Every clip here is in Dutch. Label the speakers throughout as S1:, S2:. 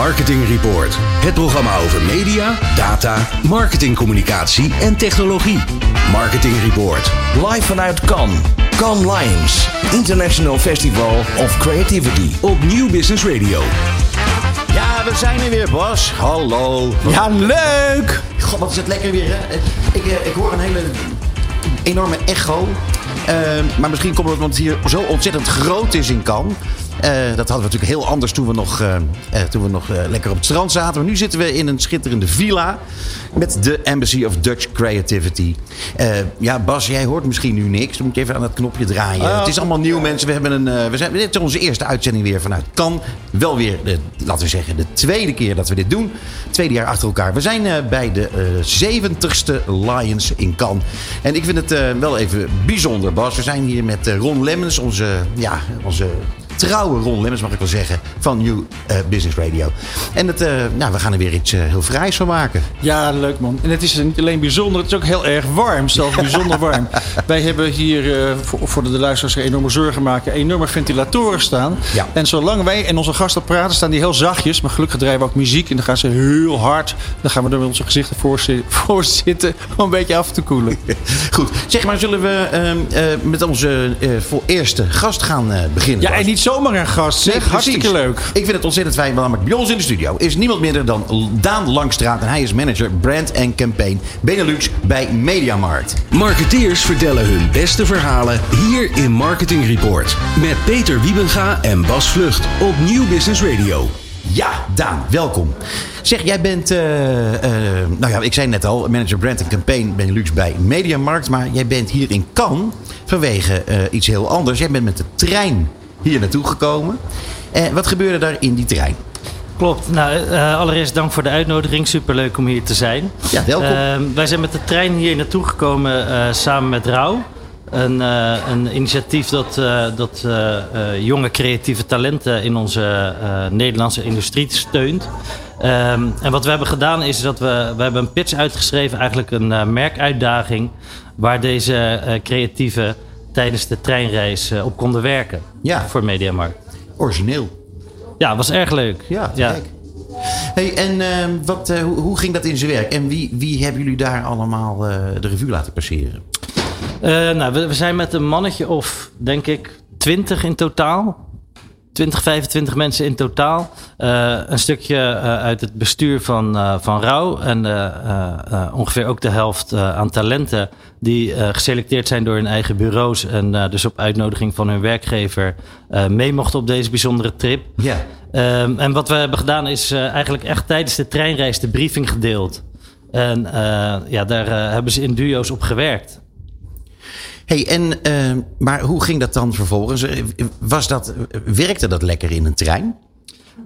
S1: Marketing Report. Het programma over media, data, marketingcommunicatie en technologie. Marketing Report.
S2: Live vanuit Cannes. Cannes Lions. International Festival of Creativity.
S1: Op Nieuw Business Radio.
S3: Ja, we zijn er weer, Bas. Hallo.
S4: Ja, leuk!
S3: God, wat is het lekker weer, hè? Ik, eh, ik hoor een hele enorme echo. Eh, maar misschien komt het omdat het hier zo ontzettend groot is in Cannes. Eh, dat hadden we natuurlijk heel anders toen we nog, eh, eh, toen we nog lekker op het strand zaten. Maar nu zitten we in een schitterende villa met de Embassy of Dutch Creativity. Ja, Bas, jij hoort misschien nu niks. Dan moet je even aan het knopje draaien. het is allemaal nieuw, mensen. We hebben een, we zijn, dit is onze eerste uitzending weer vanuit Cannes. Wel weer, de, laten we zeggen, de tweede keer dat we dit doen. Tweede jaar achter elkaar. We zijn bij de eh 70ste Lions in Cannes. En ik vind het wel even bijzonder, Bas. We zijn hier met Ron Lemmens, onze, ja, onze trouwe Ron Lemmens, mag ik wel zeggen, van New eh, Business Radio. En het, eh, nou, we gaan er weer iets eh, heel vrijs van maken.
S4: Ja, leuk man. En het is niet alleen bijzonder, het is ook heel erg warm. Zelfs bijzonder warm. Wij hebben hier, voor, voor de luisteraars enorme zorgen maken, enorme ventilatoren staan.
S3: Ja.
S4: En zolang wij en onze gasten praten, staan die heel zachtjes. Maar gelukkig draaien we ook muziek en dan gaan ze heel hard. Dan gaan we er met onze gezichten voor, zi- voor zitten om een beetje af te koelen.
S3: Goed, zeg maar, zullen we ehm, eh, met onze voor eerste gast gaan beginnen?
S4: Ja, en niet zomaar een gast. Zeg,
S3: Nee,
S4: hartstikke leuk.
S3: Ik vind het ontzettend fijn, want namelijk bij ons in de studio is niemand minder dan Daan Langstraat. En hij is manager brand en campaign Benelux bij Mediamarkt.
S1: Marketeers vertellen hun beste verhalen hier in Marketing Report. Met Peter Wiebenga en Bas Vlucht op Nieuw Business Radio.
S3: Ja, Daan, welkom. Zeg, jij bent, eh, eh, nou ja, ik zei net al, manager brand en campaign Benelux bij Mediamarkt. Maar jij bent hier in Cannes vanwege eh, iets heel anders. Jij bent met de trein hier naartoe gekomen. Eh, wat gebeurde daar in die trein?
S5: Klopt. Nou, eh, allereerst dank voor de uitnodiging. Superleuk om hier te zijn.
S3: Ja, welkom.
S5: Ehm, wij zijn met de trein hier naartoe gekomen eh, samen met Rauw. Een, een initiatief dat, dat jonge creatieve talenten in onze Nederlandse industrie steunt. Ehm, en wat we hebben gedaan is dat we, we hebben een pitch uitgeschreven, eigenlijk een merkuitdaging, waar deze creatieven tijdens de treinreis eh, op konden werken
S3: Ja.
S5: voor Mediamarkt.
S3: Origineel.
S5: Ja, was erg leuk.
S3: Ja, gek. Hey, en ehm, wat, eh, hoe, hoe ging dat in zijn werk? En wie, wie hebben jullie daar allemaal eh, de revue laten passeren?
S5: Nou, we, we zijn met een mannetje of, denk ik, 20 in totaal. 20, 25 mensen in totaal. Eh, een stukje eh, uit het bestuur van, eh van Rauw. En ongeveer ook de helft aan talenten die geselecteerd zijn door hun eigen bureaus. En dus op uitnodiging van hun werkgever mee mochten op deze bijzondere trip.
S3: Ja.
S5: Ehm, en wat we hebben gedaan is eigenlijk echt tijdens de treinreis de briefing gedeeld. En ja, daar hebben ze in duo's op gewerkt.
S3: Hey, en, ehm, maar hoe ging dat dan vervolgens? Eh, Was dat, werkte dat lekker in een trein?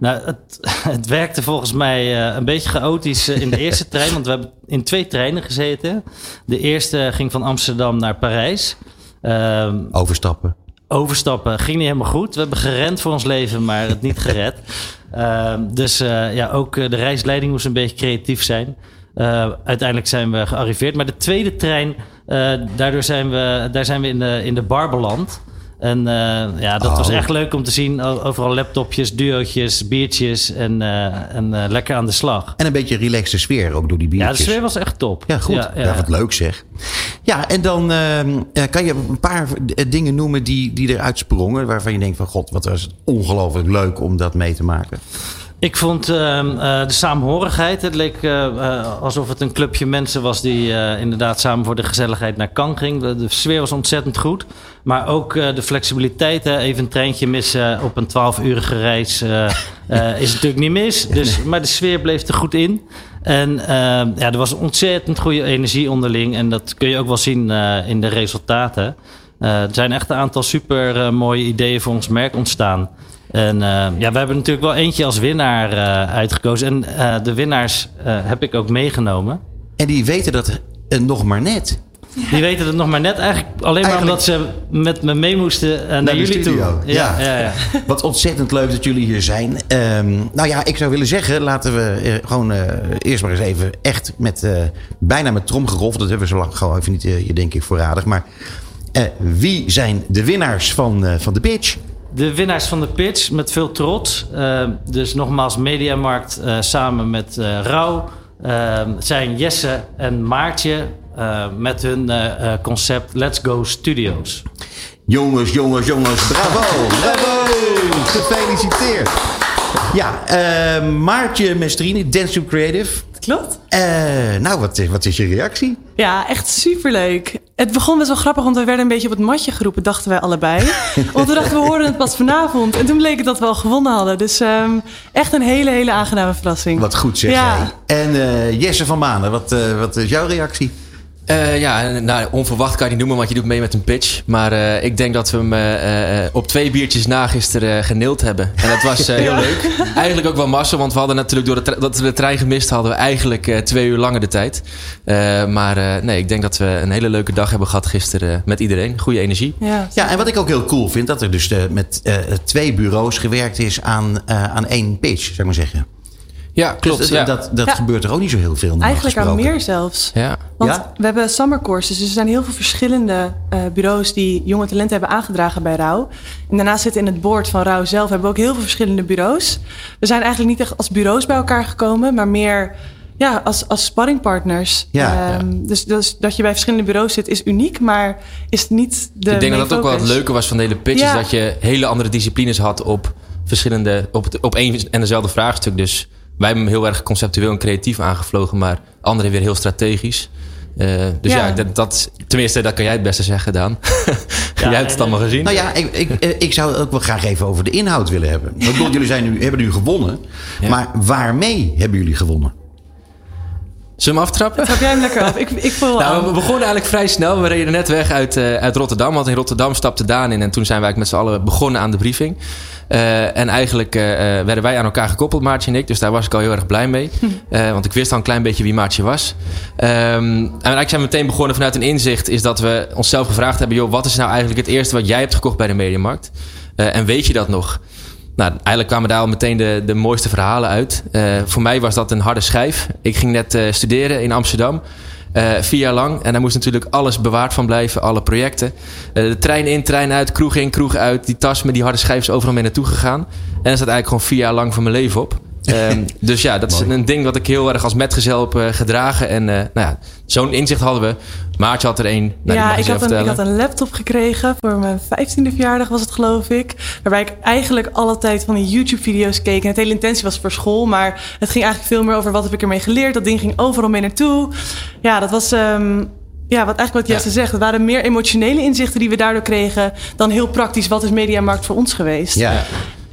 S5: Nou, het, het werkte volgens mij eh, een beetje chaotisch eh, in de eerste trein. Want we hebben in twee treinen gezeten. De eerste ging van Amsterdam naar Parijs. Ehm,
S3: Overstappen.
S5: overstappen ging niet helemaal goed. We hebben gerend voor ons leven, maar het niet gered. Ehm, dus eh, ja, ook eh, de reisleiding moest een beetje creatief zijn. Eh, uiteindelijk zijn we gearriveerd. Maar de tweede trein, eh, daardoor zijn we, daar zijn we in de, in de bar beland. En eh, ja, dat was
S3: Oh.
S5: echt leuk om te zien. Overal laptopjes, duootjes, biertjes en, eh, en eh, lekker aan de slag.
S3: En een beetje relaxte sfeer ook door die
S5: Ja, de
S3: biertjes.
S5: sfeer was echt top.
S3: Ja, goed. Ja, wat leuk zeg. Ja, en dan ehm, eh, kan je een paar eh, dingen noemen die, die eruit sprongen... waarvan je denkt van god, wat was het ongelooflijk leuk om dat mee te maken.
S5: Ik vond ehm, eh, de samenhorigheid. Het leek eh, eh, alsof het een clubje mensen was die inderdaad samen voor de gezelligheid naar Cannes ging. De, de sfeer was ontzettend goed. Maar ook de flexibiliteit. Hè. Even een treintje missen op een 12-urige reis is natuurlijk niet mis. Dus, maar de sfeer bleef er goed in. En ehm, ja, er was ontzettend goede energie onderling. En dat kun je ook wel zien in de resultaten. Er zijn echt een aantal super mooie ideeën voor ons merk ontstaan. En eh, ja, we hebben natuurlijk wel eentje als winnaar eh, uitgekozen. En eh, de winnaars heb ik ook meegenomen.
S3: En die weten dat nog maar net.
S5: Die weten het nog maar net eigenlijk alleen maar
S3: Eigenlijk-
S5: omdat ze met me mee moesten naar, jullie toe. Ja, ja. Ja,
S3: Wat ontzettend leuk dat jullie hier zijn. Ehm, nou ja, ik zou willen zeggen, laten we gewoon eerst maar eens even echt met bijna met tromgeroffel. Dat hebben we zo lang gewoon even niet, hier denk ik voorradig. Maar wie zijn de winnaars van, van de pitch?
S5: De winnaars van de pitch met veel trots. Uh, dus nogmaals, Mediamarkt uh, samen met uh, Rauw. zijn Jesse en Maartje met hun concept Let's Go Studios.
S3: Jongens, jongens, jongens, bravo! Bravo! Gefeliciteerd! Ja, Maartje Mestrini, Dance to Creative.
S6: Klopt.
S3: nou, wat is, wat is je reactie?
S6: Ja, echt superleuk. Het begon best wel grappig, want we werden een beetje op het matje geroepen, dachten wij allebei. want we dachten, we hoorden het pas vanavond. En toen bleek het dat we al gewonnen hadden. Dus um, echt een hele, hele aangename verrassing.
S3: Wat goed zeg ja. jij. En uh, Jesse van Manen, wat, uh, wat is jouw reactie?
S7: Uh, ja, nou, onverwacht kan je niet noemen, want je doet mee met een pitch. Maar uh, ik denk dat we hem uh, op twee biertjes na gisteren geneeld hebben. En dat was heel ja. leuk. Eigenlijk ook wel massa, want we hadden natuurlijk door de dat we de trein gemist hadden we eigenlijk twee uur langer de tijd. maar nee, ik denk dat we een hele leuke dag hebben gehad gisteren met iedereen. Goede energie.
S3: Ja, ja, en wat ik ook heel cool vind, dat er dus met twee bureaus gewerkt is aan, aan één pitch, zou ik maar zeggen.
S7: Ja, klopt.
S3: Dus,
S7: ja.
S3: Dat, dat gebeurt er ook niet zo heel veel.
S6: Eigenlijk aan meer zelfs.
S7: Ja.
S6: Want we hebben summercourses, dus er zijn heel veel verschillende uh, bureaus die jonge talenten hebben aangedragen bij Rauw. En daarnaast zitten in het board van Rauw zelf hebben we ook heel veel verschillende bureaus. We zijn eigenlijk niet echt als bureaus bij elkaar gekomen, maar meer ja, als, als sparringpartners.
S3: Ja,
S6: um, dus, dus dat je bij verschillende bureaus zit is uniek, maar is niet de.
S7: Ik denk dat
S6: dat
S7: ook wel het leuke was van de hele pitch, is dat je hele andere disciplines had op verschillende, op, op één en dezelfde vraagstuk. Dus wij hebben hem heel erg conceptueel en creatief aangevlogen, maar anderen weer heel strategisch. Uh, dus ja, ja dat, dat, tenminste, dat kan jij het beste zeggen, Daan. Ja, jij hebt het allemaal gezien.
S3: Nou ja, ik, ik, ik zou het ook wel graag even over de inhoud willen hebben. Ik bedoel, jullie zijn nu, hebben nu gewonnen. Ja. Maar waarmee hebben jullie gewonnen?
S7: Zullen we aftrappen?
S6: Trap jij hem lekker af. Ik, ik
S7: nou, we begonnen eigenlijk vrij snel. We reden net weg uit, uh, uit Rotterdam. Want in Rotterdam stapte Daan in. En toen zijn wij met z'n allen begonnen aan de briefing. Uh, en eigenlijk uh, werden wij aan elkaar gekoppeld, Maartje en ik. Dus daar was ik al heel erg blij mee. Uh, want ik wist al een klein beetje wie Maartje was. Um, en eigenlijk zijn we meteen begonnen vanuit een inzicht... is dat we onszelf gevraagd hebben... joh, wat is nou eigenlijk het eerste wat jij hebt gekocht bij de Mediamarkt? en weet je dat nog? Nou, eigenlijk kwamen daar al meteen de, de mooiste verhalen uit. voor mij was dat een harde schijf. Ik ging net studeren in Amsterdam... Uh, vier jaar lang. En daar moest natuurlijk alles bewaard van blijven, alle projecten. Uh, de trein in, trein uit, kroeg in, kroeg uit. Die tas met die harde schijf is overal mee naartoe gegaan. En er staat eigenlijk gewoon vier jaar lang van mijn leven op. Um, dus ja, dat is een ding wat ik heel erg als metgezel heb uh, gedragen. En nou ja, zo'n inzicht hadden we. Maartje had er één.
S6: Nou, ja, ik had, een, ik had een laptop gekregen voor mijn 15e verjaardag was het geloof ik. Waarbij ik eigenlijk alle tijd van die YouTube-video's keek. En het hele intentie was voor school. Maar het ging eigenlijk veel meer over wat heb ik ermee geleerd. Dat ding ging overal mee naartoe. Ja, dat was... Um, ja, wat eigenlijk wat Jesse ja. zegt. Het waren meer emotionele inzichten die we daardoor kregen... dan heel praktisch, wat is Mediamarkt voor ons geweest?
S3: Ja.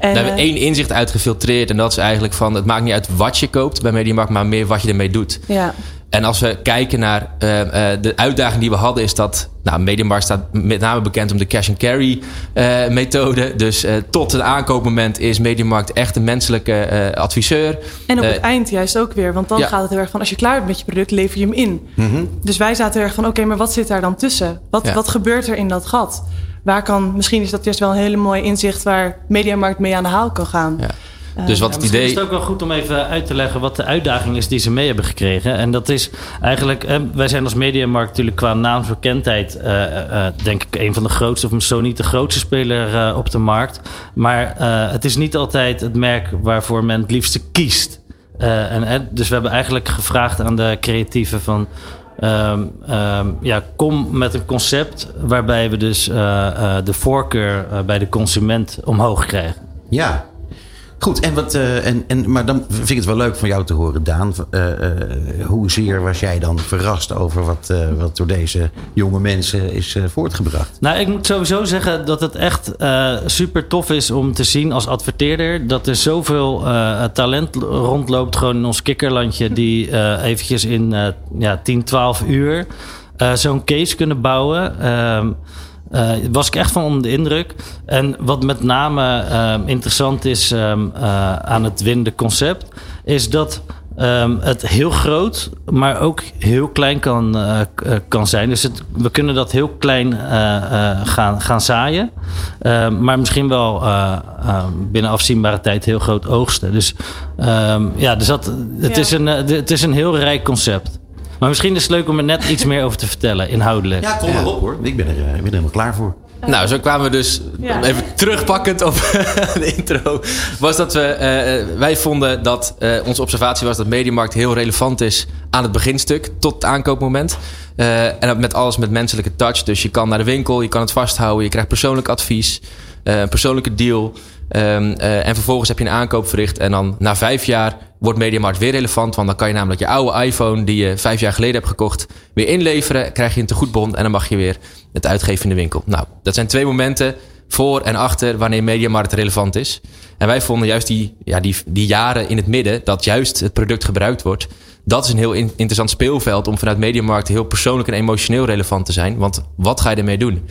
S7: En, Daar hebben we één inzicht uitgefiltreerd. En dat is eigenlijk van... het maakt niet uit wat je koopt bij Mediamarkt... maar meer wat je ermee doet.
S6: Ja.
S7: En als we kijken naar uh, uh, de uitdaging die we hadden, is dat. Nou, Mediamarkt staat met name bekend om de cash and carry uh, methode. Dus tot het aankoopmoment is Mediamarkt echt een menselijke adviseur.
S6: En op het eind juist ook weer. Want dan ja. gaat het heel erg van als je klaar bent met je product, lever je hem in.
S3: Mm -hmm.
S6: Dus wij zaten heel erg van oké, okay, maar wat zit daar dan tussen? Wat, ja. wat gebeurt er in dat gat? Waar kan, misschien is dat juist wel een hele mooie inzicht waar Mediamarkt mee aan de haal kan gaan.
S7: Ja. Dus wat
S5: ja,
S7: het idee.
S5: is het ook wel goed om even uit te leggen wat de uitdaging is die ze mee hebben gekregen. En dat is eigenlijk, eh, wij zijn als Mediamarkt natuurlijk qua naamsbekendheid, uh, uh, denk ik, een van de grootste, of zo niet de grootste speler op de markt. Maar het is niet altijd het merk waarvoor men het liefste kiest. en, dus we hebben eigenlijk gevraagd aan de creatieven van. Um, um, ja, kom met een concept waarbij we dus de voorkeur bij de consument omhoog krijgen.
S3: Ja, Goed, en wat, uh, en, en, maar dan vind ik het wel leuk van jou te horen, Daan. Uh, uh, hoezeer was jij dan verrast over wat, wat door deze jonge mensen is voortgebracht?
S5: Nou, ik moet sowieso zeggen dat het echt super tof is om te zien als adverteerder... dat er zoveel talent rondloopt gewoon in ons kikkerlandje... die eventjes in ja, 10, 12 uur zo'n case kunnen bouwen... Ehm, uh, was ik echt van onder de indruk. En wat met name uh, interessant is um, uh, aan het winnende concept, is dat um, het heel groot, maar ook heel klein kan, kan zijn. Dus het, we kunnen dat heel klein gaan, gaan zaaien, ehm, maar misschien wel binnen afzienbare tijd heel groot oogsten. Dus ja, dus dat, het, ja. is een, het is een heel rijk concept. Maar misschien is het leuk om er net iets meer over te vertellen, inhoudelijk.
S3: Ja, kom erop hoor. Ik ben er, ik ben er helemaal klaar voor.
S7: Nou, zo kwamen we dus,
S6: Ja.
S7: even terugpakkend op de intro, was dat we, eh, wij vonden dat eh, onze observatie was dat Mediamarkt heel relevant is aan het beginstuk tot het aankoopmoment. Eh, en dat met alles met menselijke touch. Dus je kan naar de winkel, je kan het vasthouden, je krijgt persoonlijk advies, eh, een persoonlijke deal. Ehm, eh, en vervolgens heb je een aankoop verricht. En dan na vijf jaar wordt Mediamarkt weer relevant. Want dan kan je namelijk je oude iPhone die je vijf jaar geleden hebt gekocht... weer inleveren, krijg je een tegoedbon... en dan mag je weer het uitgeven in de winkel. Nou, dat zijn twee momenten voor en achter wanneer Mediamarkt relevant is. En wij vonden juist die, ja, die, die jaren in het midden... dat juist het product gebruikt wordt... dat is een heel in- interessant speelveld... om vanuit Mediamarkt heel persoonlijk en emotioneel relevant te zijn. Want wat ga je ermee doen?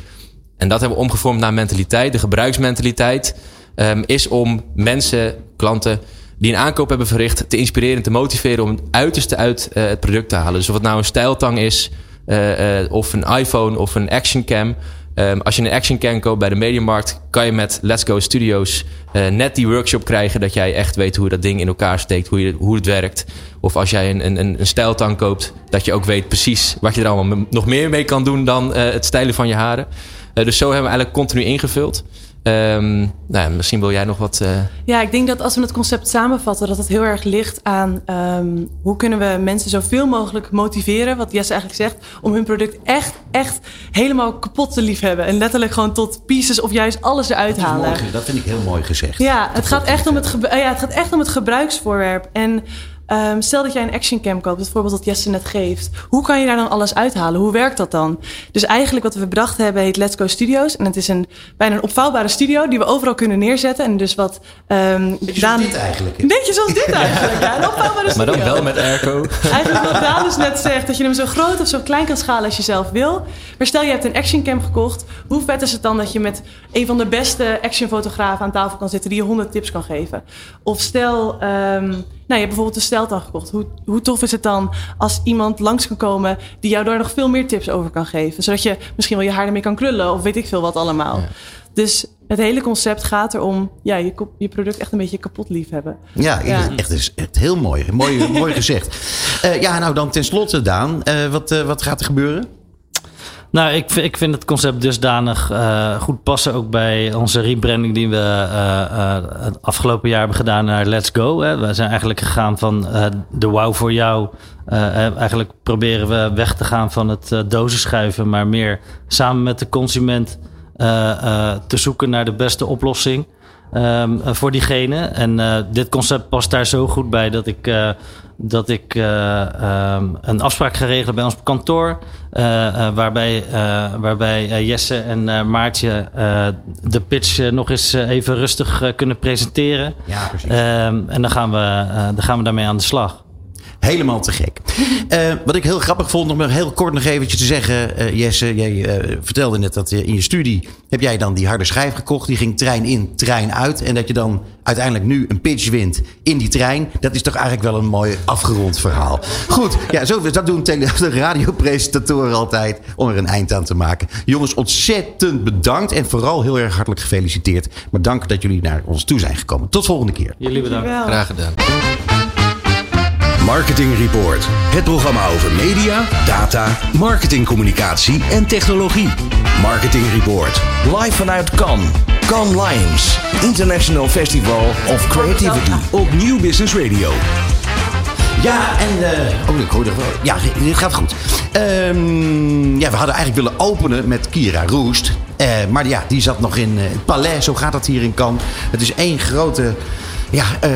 S7: En dat hebben we omgevormd naar mentaliteit. De gebruiksmentaliteit ehm, is om mensen, klanten die een aankoop hebben verricht, te inspireren en te motiveren om het uiterste uit eh, het product te halen. Dus of het nou een stijltang is, eh, eh, of een iPhone of een actioncam. Ehm, als je een actioncam koopt bij de Mediamarkt, kan je met Let's Go Studios eh, net die workshop krijgen dat jij echt weet hoe dat ding in elkaar steekt, hoe, je, hoe het werkt. Of als jij een, een, een stijltang koopt, dat je ook weet precies wat je er allemaal nog meer mee kan doen dan eh, het stijlen van je haren. Eh, dus zo hebben we eigenlijk continu ingevuld. Ehm, nou, ja, misschien wil jij nog wat. eh,
S6: Ja, ik denk dat als we het concept samenvatten, dat het heel erg ligt aan ehm, hoe kunnen we mensen zoveel mogelijk motiveren, wat Jesse eigenlijk zegt, om hun product echt, echt helemaal kapot te liefhebben. En letterlijk gewoon tot pieces of juist alles eruit
S3: Dat
S6: halen.
S3: mooi Dat vind ik heel mooi gezegd.
S6: Ja, het gaat, echt om het, ja, het gaat echt om het gebruiksvoorwerp. En ehm, stel dat jij een actioncam koopt, het voorbeeld dat Jesse net geeft. Hoe kan je daar dan alles uithalen? Hoe werkt dat dan? Dus eigenlijk wat we bedacht hebben heet Let's Go Studios. En het is een, bijna een opvouwbare studio die we overal kunnen neerzetten. En dus wat ehm Daan...
S3: dit eigenlijk.
S6: Beetje zoals dit eigenlijk, ja. Een opvouwbare
S7: maar
S6: studio.
S7: dan wel met airco.
S6: Eigenlijk wat Daan dus net zegt, dat je hem zo groot of zo klein kan schalen als je zelf wil. Maar stel je hebt een actioncam gekocht. Hoe vet is het dan dat je met een van de beste actionfotografen aan tafel kan zitten die je 100 tips kan geven? Of stel, ehm, nou je hebt bijvoorbeeld een steltang gekocht. Hoe, hoe tof is het dan als iemand langs kan komen die jou daar nog veel meer tips over kan geven? Zodat je misschien wel je haar ermee kan krullen of weet ik veel wat allemaal. Dus het hele concept gaat erom ja, je, je product echt een beetje kapot lief hebben.
S3: Ja,
S6: Ja.
S3: Echt, is echt heel mooi. Mooi, mooi gezegd. Eh, ja, nou dan tenslotte, Daan. eh, wat, eh, wat gaat er gebeuren?
S5: Nou, ik, ik vind het concept dusdanig eh, goed passen. Ook bij onze rebranding die we eh, eh, het afgelopen jaar hebben gedaan naar Let's Go. Hè. We zijn eigenlijk gegaan van de wow voor jou. Eigenlijk proberen we weg te gaan van het dozen schuiven. Maar meer samen met de consument te zoeken naar de beste oplossing. ehm, eh, voor diegene. En dit concept past daar zo goed bij dat ik, dat ik eh, ehm, een afspraak ga regelen bij ons op kantoor. eh, eh, waarbij waarbij Jesse en Maartje de pitch nog eens even rustig kunnen presenteren.
S3: Ja, precies.
S5: Ehm, en dan gaan, we, dan gaan we daarmee aan de slag.
S3: Helemaal te gek. Eh, wat ik heel grappig vond, om nog heel kort nog eventjes te zeggen. eh, Jesse, jij eh, vertelde net dat in je studie heb jij dan die harde schijf gekocht. Die ging trein in, trein uit. En dat je dan uiteindelijk nu een pitch wint in die trein. Dat is toch eigenlijk wel een mooi afgerond verhaal. Goed, ja, zo, dat doen de radiopresentatoren altijd om er een eind aan te maken. Jongens, ontzettend bedankt en vooral heel erg hartelijk gefeliciteerd. Maar dank dat jullie naar ons toe zijn gekomen. Tot volgende keer.
S5: Jullie bedankt.
S7: Graag gedaan.
S1: Marketing Report. Het programma over media, data, marketingcommunicatie en technologie. Marketing Report.
S2: Live vanuit Cannes. Cannes Lions. International Festival of Creativity.
S1: Op Nieuw Business Radio.
S3: Ja, en... eh oh, ik hoor er wel... Ja, dit gaat goed. Ehm, ja, we hadden eigenlijk willen openen met Kira Roest. Eh, maar ja, die zat nog in eh, het Palais. Zo gaat dat hier in Cannes. Het is één grote... Ja, eh,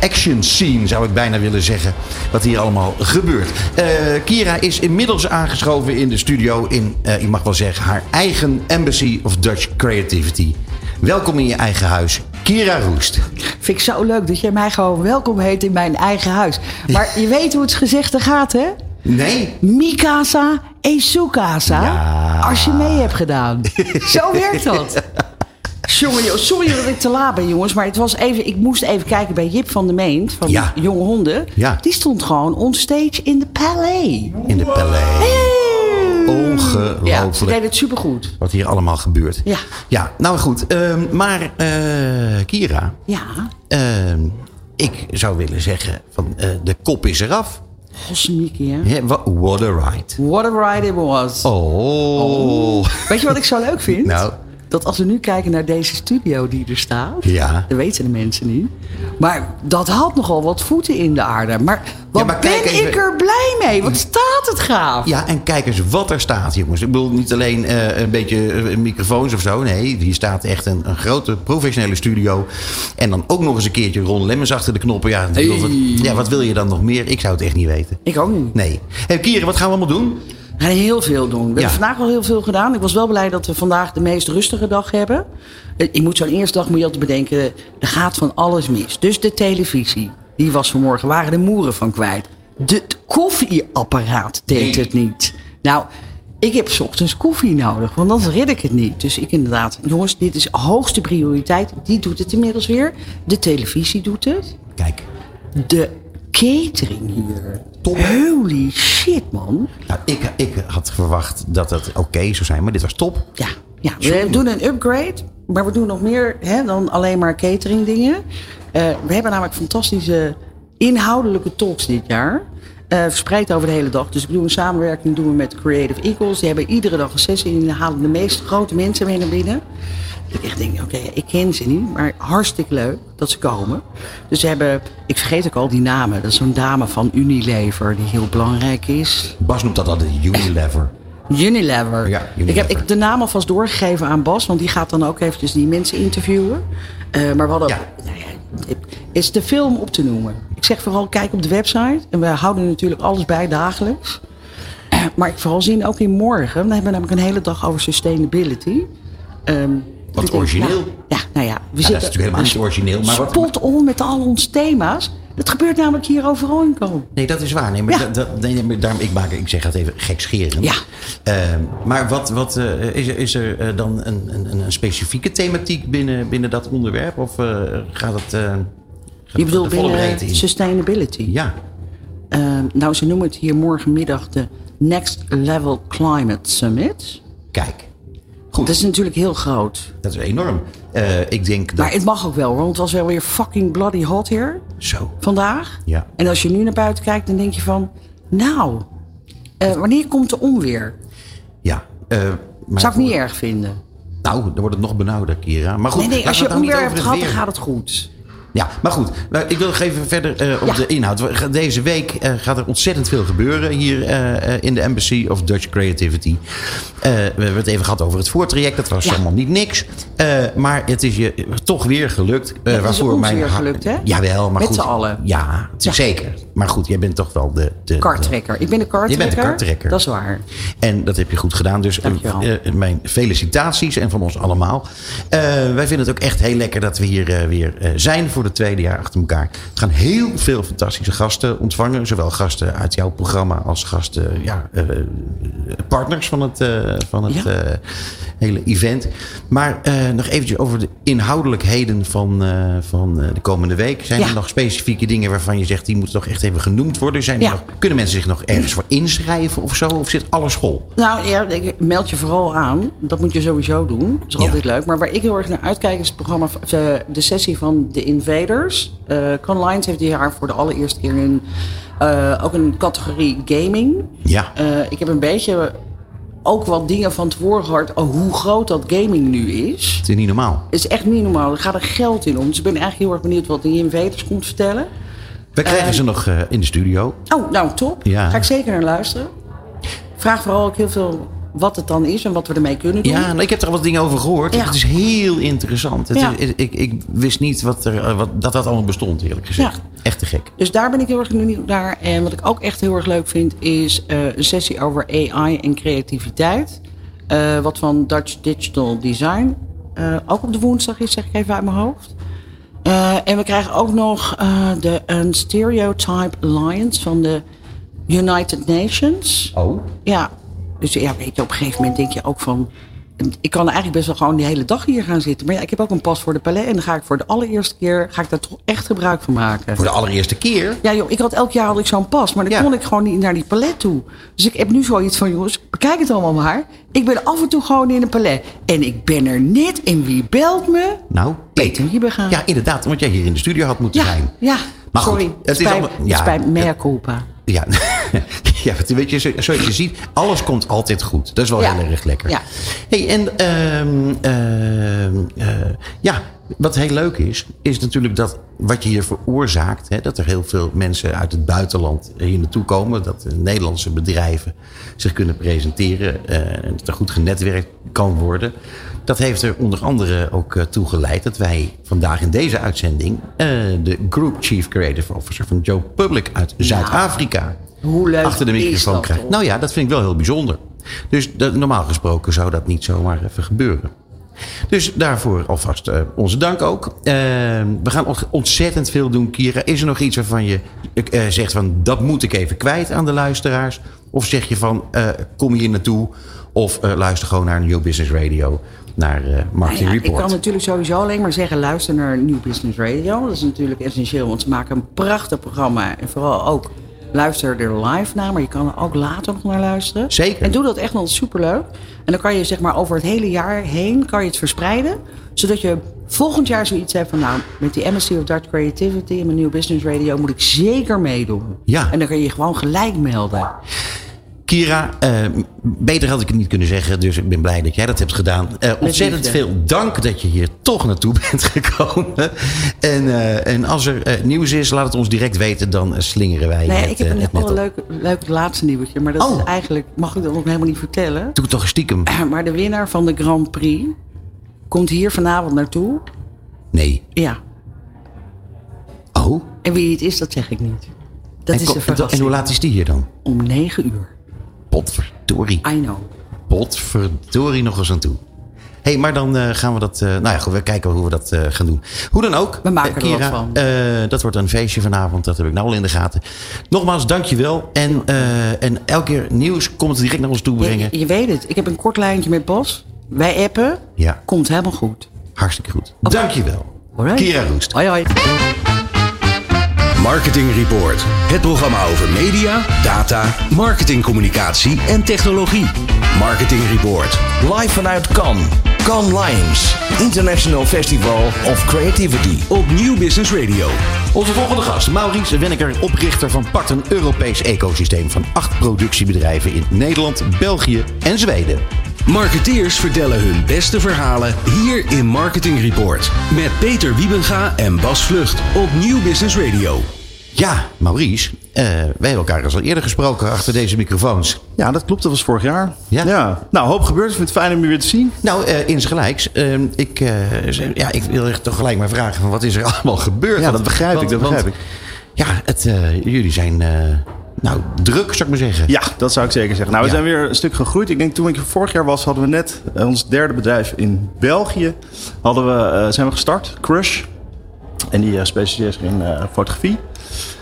S3: action scene zou ik bijna willen zeggen. Wat hier allemaal gebeurt. Kira is inmiddels aangeschoven in de studio. In, ik mag wel zeggen, haar eigen Embassy of Dutch Creativity. Welkom in je eigen huis. Kira Roest.
S8: Vind ik zo leuk dat jij mij gewoon welkom heet in mijn eigen huis. Maar je weet hoe het gezegde gaat, hè?
S3: Nee,
S8: Mikasa e Sukasa.
S3: Ja.
S8: Als je mee hebt gedaan. Zo werkt dat. Jongen, sorry dat ik te laat ben, jongens. Maar het was even, ik moest even kijken bij Jip van de Meent. Van
S3: Ja.
S8: Jonge Honden.
S3: Ja.
S8: Die stond gewoon onstage in de Palais.
S3: in de Palais.
S8: Ja, ze
S3: Ongelooflijk.
S8: deed het supergoed.
S3: Wat hier allemaal gebeurt.
S8: Ja.
S3: Ja, nou goed. ehm, maar eh, Kira,
S8: Ja.
S3: ehm, ik zou willen zeggen van eh, de kop is eraf.
S8: Hè?
S3: Ja, what a ride.
S8: What a ride it was.
S3: Oh.
S8: Weet je wat ik zo leuk vind?
S3: Nou.
S8: Dat als we nu kijken naar deze studio die er staat.
S3: Ja.
S8: Dat weten de mensen niet. Maar dat had nogal wat voeten in de aarde. Maar wat
S3: Ja, maar kijk
S8: ben
S3: even-
S8: ik er blij mee? Wat staat het gaaf?
S3: Ja, en kijk eens wat er staat, jongens. Ik bedoel niet alleen eh, een beetje eh, microfoons of zo. Nee, hier staat echt een, een grote professionele studio. En dan ook nog eens een keertje Ron Lemmens achter de knoppen. Ja, bedoel, wat, ja, wat wil je dan nog meer? Ik zou het echt niet weten.
S8: Ik ook niet.
S3: Nee. Hey, Kieren, wat gaan we allemaal doen?
S8: Heel veel doen. We
S3: Ja.
S8: hebben vandaag al heel veel gedaan. Ik was wel blij dat we vandaag de meest rustige dag hebben. Eh, Je moet zo'n eerste dag moet je altijd bedenken, er gaat van alles mis. Dus de televisie, die was vanmorgen, waren de moeren van kwijt. De het koffieapparaat deed het niet. Nou, ik heb 's ochtends koffie nodig, want anders red ik het niet. Dus ik inderdaad, jongens, dit is hoogste prioriteit. Die doet het inmiddels weer. De televisie doet het.
S3: Kijk.
S8: De catering hier. Holy shit, man.
S3: Nou, ik, ik had verwacht dat het oké zou zijn, maar dit was top.
S8: Ja, ja we doen een upgrade. Maar we doen nog meer hè, dan alleen maar catering dingen. Eh, we hebben namelijk fantastische inhoudelijke talks dit jaar. eh, verspreid over de hele dag. Dus ik doe een samenwerking doen we met Creative Eagles. Die hebben iedere dag een sessie en halen de meest grote mensen mee naar binnen. Ik echt denk, oké, ik ken ze niet, maar hartstikke leuk dat ze komen. Dus ze hebben, ik vergeet ook al die namen. Dat is zo'n dame van Unilever die heel belangrijk is.
S3: Bas noemt dat altijd Unilever.
S8: Unilever.
S3: Ja, Unilever.
S8: Ik heb ik de naam alvast doorgegeven aan Bas, want die gaat dan ook eventjes die mensen interviewen. Eh, maar we hadden.
S3: Ja.
S8: Nou ja, is de film op te noemen. Ik zeg vooral kijk op de website. En we houden natuurlijk alles bij dagelijks. Maar ik vooral zien ook in morgen. Dan hebben we namelijk een hele dag over sustainability. Ehm,
S3: Wat origineel.
S8: ja, nou ja. We
S3: Ja, dat is
S8: zitten
S3: natuurlijk helemaal niet origineel. Maar wat,
S8: spot on met al onze thema's. Dat gebeurt namelijk hier overal in.
S3: Nee, dat is waar. Nee, maar
S8: Ja.
S3: dat, dat- nee, maar daarom, ik, maak, ik zeg het even gekscherend.
S8: Ja.
S3: Ehm, maar wat, wat, eh, is er, is er eh, dan een, een, een specifieke thematiek binnen, binnen dat onderwerp? Of eh, gaat het. gaat
S8: Je bedoelt binnen
S3: in?
S8: sustainability?
S3: Ja.
S8: Ehm, nou, ze noemen het hier morgenmiddag de Next Level Climate Summit.
S3: Kijk. Goed,
S8: Dat is natuurlijk heel groot.
S3: dat is enorm. Eh, ik denk dat.
S8: Maar het mag ook wel, hoor, want het was wel weer fucking bloody hot hier
S3: Zo.
S8: vandaag.
S3: Ja.
S8: En als je nu naar buiten kijkt, dan denk je van... Nou, eh, wanneer komt de onweer?
S3: Ja. eh, maar
S8: Zou ik niet erg vinden.
S3: Nou, dan wordt het nog benauwder, Kira. Maar goed,
S8: nee, nee, als je onweer hebt gehad, dan gaat het goed.
S3: Ja, maar goed. Ik wil nog even verder eh, op
S8: Ja.
S3: de inhoud. Deze week eh, gaat er ontzettend veel gebeuren hier eh, in de Embassy of Dutch Creativity. We hebben het even gehad over het voortraject. Dat was
S8: Ja.
S3: allemaal niet niks. Maar het is je toch weer gelukt. eh,
S8: het is ons weer gelukt, hè?
S3: Jawel, maar
S8: Met
S3: goed.
S8: z'n allen.
S3: Ja,
S8: Ja.
S3: zeker. Maar goed, jij bent toch wel de... de,
S8: Karttrekker. Ik ben de karttrekker.
S3: Je bent de.
S8: Dat is waar.
S3: en dat heb je goed gedaan. Dus mijn felicitaties en van ons allemaal. Wij vinden het ook echt heel lekker dat we hier weer zijn voor de tweede jaar achter elkaar. We gaan heel veel fantastische gasten ontvangen. Zowel gasten uit jouw programma als gasten, ja, eh, partners van het, eh, van het
S8: Ja.
S3: eh, hele event. Maar nog eventjes over de inhoudelijkheden van, van de komende week. Zijn
S8: Ja.
S3: er nog specifieke dingen waarvan je zegt die moeten toch echt even genoemd worden? Zijn
S8: Ja.
S3: nog, kunnen mensen zich nog ergens voor inschrijven of zo? Of zit alles vol?
S8: Nou ja, ik- meld je vooral aan. Dat moet je sowieso doen. Dat is altijd leuk. Maar waar ik heel erg naar uitkijk is het programma, de, de sessie van The Invaders. Eh Con Lines heeft dit jaar voor de allereerste keer een, eh, ook een categorie gaming.
S3: Ja.
S8: Eh, ik heb een beetje ook wat dingen van tevoren gehoord. Oh, hoe groot dat gaming nu is.
S3: Het is niet normaal.
S8: Het is echt niet normaal. Er gaat er geld in om. Dus ik ben eigenlijk heel erg benieuwd wat The Invaders komt vertellen.
S3: We krijgen ze nog in de studio.
S8: Oh, nou top.
S3: Ja.
S8: Ga ik zeker naar luisteren. Vraag vooral ook heel veel wat het dan is en wat we ermee kunnen doen.
S3: Ja, nou, ik heb er wat dingen over gehoord.
S8: Ja.
S3: Het is heel interessant. Het
S8: Ja.
S3: is, ik, ik wist niet wat er, eh, wat, dat dat allemaal bestond, eerlijk gezegd.
S8: Ja.
S3: Echt te gek.
S8: Dus daar ben ik heel erg benieuwd naar. En wat ik ook echt heel erg leuk vind, is eh, een sessie over AI en creativiteit. Eh, wat van Dutch Digital Design. ook op de woensdag is, zeg ik even uit mijn hoofd. En we krijgen ook nog de, een Stereotype Alliance van de United Nations.
S3: Oh.
S8: Ja, dus ja, weet je, op een gegeven moment denk je ook van... Ik kan eigenlijk best wel gewoon die hele dag hier gaan zitten. Maar ja, ik heb ook een pas voor de Palais. En dan ga ik voor de allereerste keer ga ik daar toch echt gebruik van maken.
S3: Voor de allereerste keer.
S8: Ja joh, ik had elk jaar had ik zo'n pas. Maar dan
S3: Ja.
S8: kon ik gewoon niet naar die Palais toe. Dus ik heb nu zoiets van, jongens, bekijk het allemaal maar. Ik ben af en toe gewoon in een Palais. En ik ben er net. En wie belt me?
S3: Nou,
S8: Peter Wiebega.
S3: Ja, inderdaad. Want jij hier in de studio had moeten
S8: Ja,
S3: zijn.
S8: ja.
S3: Maar goed,
S8: Sorry,
S3: het is
S8: spijt,
S3: allemaal- ja,
S8: spijt mea culpa.
S3: Ja. ja, want weet je, zo- zoals je ziet, alles komt altijd goed. Dat is wel
S8: Ja.
S3: heel erg lekker.
S8: Ja.
S3: Hey, en ehm, ehm, eh, ja, wat heel leuk is, is natuurlijk dat wat je hier veroorzaakt, hè, dat er heel veel mensen uit het buitenland hier naartoe komen, dat de Nederlandse bedrijven zich kunnen presenteren eh, en dat er goed genetwerkt kan worden. Dat heeft er onder andere ook eh, toe geleid dat wij vandaag in deze uitzending eh, de Group Chief Creative Officer van Joe Public uit Zuid-Afrika
S8: Hoe leuk
S3: achter de microfoon krijgt. Nou ja, dat vind ik wel heel bijzonder. Dus dat- normaal gesproken zou dat niet zomaar even gebeuren. Dus daarvoor alvast eh, onze dank ook. We gaan ont- ontzettend veel doen, Kira. Is er nog iets waarvan je zegt van dat moet ik even kwijt aan de luisteraars? Of zeg je van kom hier naartoe of luister gewoon naar New Business Radio, naar eh, Marketing
S8: Nou ja, ik
S3: Report?
S8: kan natuurlijk sowieso alleen maar zeggen: luister naar New Business Radio. Dat is natuurlijk essentieel, want ze maken een prachtig programma. En vooral ook luister er live naar, maar je kan er ook later nog naar luisteren.
S3: Zeker.
S8: En doe dat echt, want het is superleuk. En dan kan je zeg maar over het hele jaar heen kan je het verspreiden. Zodat je volgend jaar zoiets hebt van... nou, met die MSc of Dutch Creativity en mijn New Business Radio... moet ik zeker meedoen.
S3: Ja.
S8: En dan kan je je gewoon gelijk melden.
S3: Kira, eh, beter had ik het niet kunnen zeggen, dus ik ben blij dat jij dat hebt gedaan. Eh, ontzettend veel dank dat je hier toch naartoe bent gekomen. En, eh, en als er nieuws is, laat het ons direct weten, dan slingeren wij
S8: Nee,
S3: het,
S8: ik heb een heel leuk, leuk laatste nieuwtje. Maar dat
S3: Oh.
S8: is eigenlijk, mag ik dat nog helemaal niet vertellen?
S3: Doe toch stiekem?
S8: Maar de winnaar van de Grand Prix komt hier vanavond naartoe.
S3: Nee.
S8: Ja.
S3: Oh,
S8: En wie het is, dat zeg ik niet. Dat
S3: en,
S8: is
S3: ko-
S8: de
S3: en,
S8: verrassing.
S3: hoe laat is die hier dan?
S8: Om negen uur.
S3: Potverdorie.
S8: I know.
S3: Potverdorie nog eens aan toe. Hé, hey, maar dan eh, gaan we dat... eh, nou ja, goed, we kijken hoe we dat eh, gaan doen. Hoe dan ook.
S8: We maken er wat van.
S3: dat wordt een feestje vanavond. Dat heb ik nou al in de gaten. Nogmaals, dankjewel. En, en elke keer nieuws komt direct naar ons toe brengen.
S8: Je, je weet het. Ik heb een kort lijntje met Bas. Wij appen.
S3: Ja,
S8: Komt helemaal goed.
S3: hartstikke goed. Dankjewel.
S8: Alright.
S3: Kira Roest.
S8: Hoi hoi.
S1: Marketing Report. Het programma over media, data, marketingcommunicatie en technologie. Marketing Report.
S2: Live vanuit Cannes. Cannes Lions. International Festival of Creativity.
S1: Op Nieuw Business Radio.
S3: Onze volgende gast, Maurice Wenneker, oprichter van Part, een Europees ecosysteem van acht productiebedrijven in Nederland, België en Zweden.
S1: Marketeers vertellen hun beste verhalen hier in Marketing Report. Met Peter Wiebenga en Bas Vlucht op Nieuw Business Radio.
S3: Ja, Maurice, eh, wij hebben elkaar eens al eerder gesproken achter deze microfoons.
S9: Ja, dat klopt. Dat was vorig jaar.
S3: Ja?
S9: Nou, hoop gebeurd. Ik vind het fijn om je weer te zien.
S3: Nou, eh insgelijks. eh, ik, eh, ja, ik wil echt toch gelijk maar vragen: van wat is er allemaal gebeurd?
S9: Ja, dat begrijp ik,
S3: want-
S9: dat begrijp
S3: want- Ja, het, eh, jullie zijn eh, nou, druk, zou ik maar zeggen.
S9: Ja, dat zou ik zeker zeggen. Nou, we
S3: Ja.
S9: zijn weer een stuk gegroeid. Ik denk toen ik vorig jaar was, hadden we net eh, ons derde bedrijf in België. Hadden we, eh, zijn we gestart, Crush. En die eh, specialiseert zich in fotografie.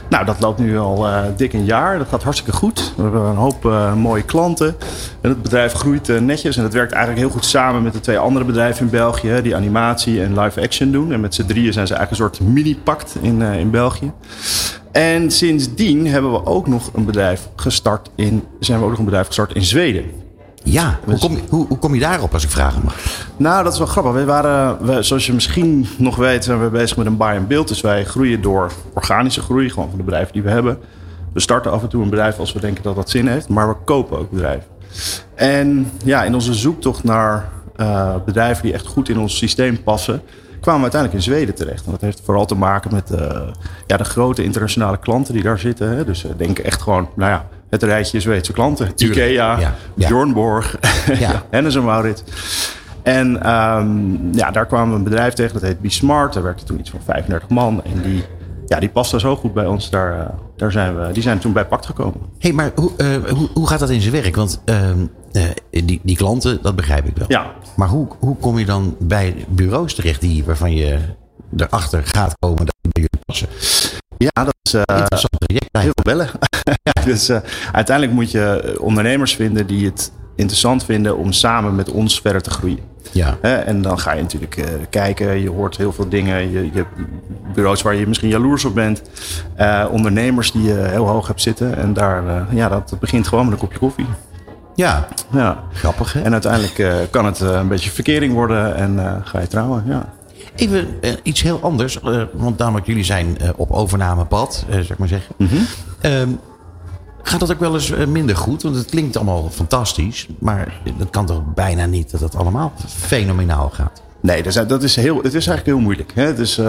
S9: Nou, dat loopt nu al dik een jaar. Dat gaat hartstikke goed. We hebben een hoop mooie klanten. En het bedrijf groeit netjes. En het werkt eigenlijk heel goed samen met de twee andere bedrijven in België. Die animatie en live action doen. En met z'n drieën zijn ze eigenlijk een soort mini-pact in, in België. En sindsdien hebben we ook nog een bedrijf gestart in, zijn we ook nog een bedrijf gestart in Zweden.
S3: Ja, hoe kom, je, hoe, hoe kom je daarop als ik vragen mag?
S9: Nou, dat is wel grappig. We waren, we, zoals je misschien nog weet, zijn we bezig met een buy and build. Dus wij groeien door organische groei, gewoon van de bedrijven die we hebben. We starten af en toe een bedrijf als we denken dat dat zin heeft, maar we kopen ook bedrijven. En ja, in onze zoektocht naar eh, bedrijven die echt goed in ons systeem passen, kwamen we uiteindelijk in Zweden terecht. En dat heeft vooral te maken met eh, ja, de grote internationale klanten die daar zitten. Hè. Dus we denken echt gewoon, nou ja, het rijtje Zweedse klanten. Ikea,
S3: ja, ja.
S9: Bjornborg,
S3: Ja.
S9: Hennis en Maurits. En ehm, ja, daar kwamen we een bedrijf tegen, dat heet Be Smart. Daar werkte toen iets van 35 man. En die, ja, die paste zo goed bij ons. Daar, eh, daar zijn we, die zijn toen bij Pact gekomen.
S3: Hé, hey, maar hoe, eh, hoe, hoe gaat dat in zijn werk? Want ehm, eh, die, die klanten, dat begrijp ik wel.
S9: Ja.
S3: Maar hoe, hoe kom je dan bij bureaus terecht die, waarvan je erachter gaat komen dat die bij jullie passen?
S9: Ja, dat is eh,
S3: Interessant project.
S9: heel veel bellen. ja, dus eh, uiteindelijk moet je ondernemers vinden die het interessant vinden om samen met ons verder te groeien.
S3: Ja.
S9: En dan ga je natuurlijk kijken. Je hoort heel veel dingen. Je, je hebt bureaus waar je misschien jaloers op bent. Ondernemers die je heel hoog hebt zitten. En daar, ja, dat begint gewoon met een kopje koffie.
S3: Ja,
S9: Ja.
S3: grappig hè?
S9: En uiteindelijk eh, kan het eh, een beetje verkering worden en eh, ga je trouwen. Ja.
S3: Even iets heel anders. want namelijk jullie zijn op overnamepad, zeg maar zeggen.
S9: Mhm.
S3: Ehm, gaat dat ook wel eens minder goed? Want het klinkt allemaal fantastisch. Maar het kan toch bijna niet dat het allemaal fenomenaal gaat?
S9: Nee, dat is, dat is heel, het is eigenlijk heel moeilijk. Hè? Het is, eh,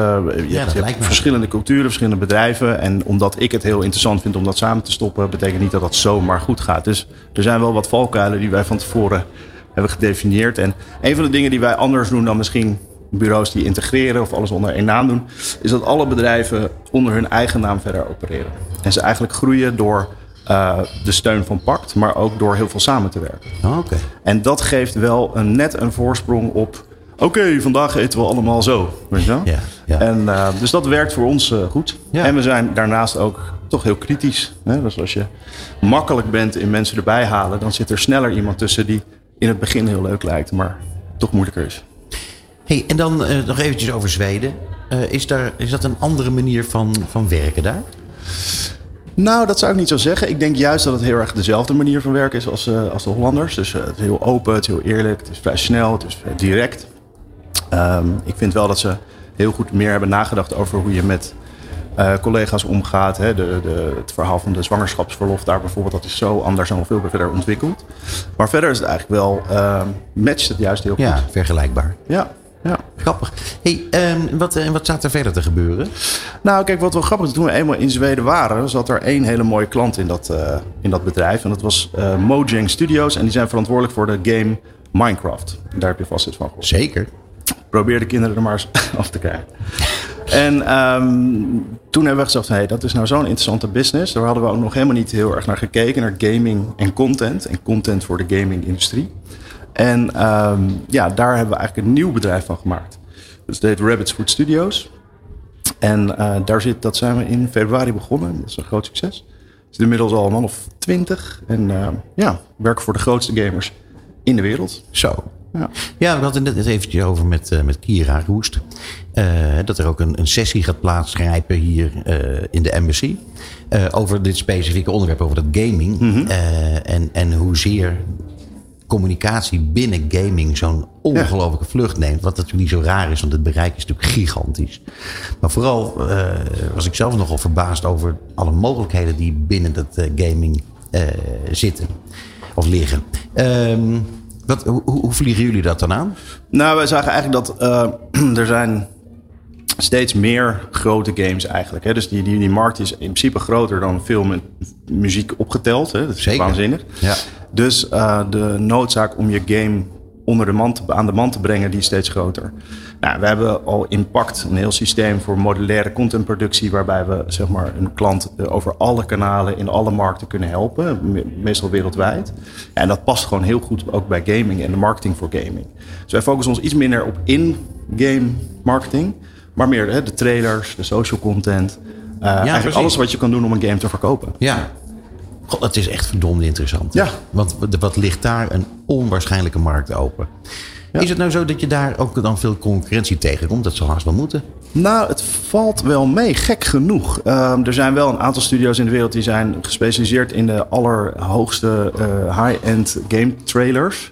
S9: je hebt, je verschillende culturen, verschillende bedrijven. En omdat ik het heel interessant vind om dat samen te stoppen, betekent niet dat dat zomaar goed gaat. Dus er zijn wel wat valkuilen die wij van tevoren hebben gedefinieerd. En een van de dingen die wij anders doen dan misschien bureaus die integreren of alles onder één naam doen, is dat alle bedrijven onder hun eigen naam verder opereren. En ze eigenlijk groeien door eh, de steun van Pact, maar ook door heel veel samen te werken.
S3: Oh, Oké.
S9: En dat geeft wel een, net een voorsprong op. Oké, vandaag eten we allemaal zo. Weet je wel?
S3: Ja, ja.
S9: En, eh, dus dat werkt voor ons eh, goed.
S3: Ja.
S9: En we zijn daarnaast ook toch heel kritisch. Hè? Dus als je makkelijk bent in mensen erbij halen, dan zit er sneller iemand tussen die in het begin heel leuk lijkt, maar toch moeilijker is.
S3: Hey, en dan eh, nog eventjes over Zweden. Is, daar, is dat een andere manier van, van werken daar?
S9: Nou, dat zou ik niet zo zeggen. Ik denk juist dat het heel erg dezelfde manier van werken is als, als de Hollanders. Dus het is heel open, het is heel eerlijk, het is vrij snel, het is direct. Ehm, ik vind wel dat ze heel goed meer hebben nagedacht over hoe je met eh, collega's omgaat. Hè. De, de, het verhaal van de zwangerschapsverlof daar bijvoorbeeld, dat is zo anders en veel verder ontwikkeld. Maar verder is het eigenlijk wel, ehm, matcht het juist heel
S3: Ja,
S9: goed.
S3: vergelijkbaar.
S9: Ja, ja.
S3: Grappig. Hey, ehm, wat, eh, wat staat er verder te gebeuren?
S9: Nou, kijk, wat wel grappig is, toen we eenmaal in Zweden waren, zat er één hele mooie klant in dat, eh, in dat bedrijf. En dat was Mojang Studios. En die zijn verantwoordelijk voor de game Minecraft. Daar heb je vast iets van gehoord.
S3: Zeker.
S9: Probeer de kinderen er maar eens af te krijgen. En ehm, toen hebben we gezegd, hey, dat is nou zo'n interessante business. Daar hadden we ook nog helemaal niet heel erg naar gekeken. Naar gaming en content. En content voor de gaming-industrie. En ehm, ja, daar hebben we eigenlijk een nieuw bedrijf van gemaakt. Dus dat heet Rabbit's Food Studios. En eh, daar zit, dat zijn we in februari begonnen. Dat is een groot succes. Het is inmiddels al een man of twintig. En eh, ja, we werken voor de grootste gamers in de wereld.
S3: Zo.
S9: Ja.
S3: Ja, we hadden het net eventjes over met, eh, met Kira Roest. Eh, dat er ook een, een sessie gaat plaatsgrijpen hier eh, in de embassy. over dit specifieke onderwerp, over dat gaming. Eh, en, en hoezeer communicatie binnen gaming zo'n ongelofelijke vlucht neemt. Wat natuurlijk niet zo raar is, want het bereik is natuurlijk gigantisch. Maar vooral was ik zelf nogal verbaasd over alle mogelijkheden die binnen dat gaming zitten. Of liggen. Ehm, wat, hoe, hoe hoe vliegen jullie dat dan aan?
S9: Nou, wij zagen eigenlijk dat eh, er zijn steeds meer grote games eigenlijk. Hè? Dus die, die, die markt is in principe groter dan film en muziek opgeteld. Hè? Dat is
S3: Zeker.
S9: waanzinnig.
S3: Ja.
S9: Dus eh, de noodzaak om je game onder de man te, aan de man te brengen, die is steeds groter. Nou, we hebben al Impact, een heel systeem voor modulaire contentproductie, waarbij we zeg maar, een klant eh, over alle kanalen in alle markten kunnen helpen, me- meestal wereldwijd. En dat past gewoon heel goed ook bij gaming en de marketing voor gaming. Dus wij focussen ons iets minder op in-game marketing, maar meer hè, de trailers, de social content. eh, eigenlijk
S3: precies.
S9: alles wat je kan doen om een game te verkopen.
S3: Ja. God, dat is echt verdomd interessant.
S9: Ja.
S3: Want wat ligt daar een onwaarschijnlijke markt open. Is het nou zo dat je daar ook dan veel concurrentie tegenkomt? Dat zal haast wel moeten.
S9: Nou, het valt wel mee, gek genoeg. Ehm, er zijn wel een aantal studio's in de wereld die zijn gespecialiseerd in de allerhoogste eh, high-end game trailers.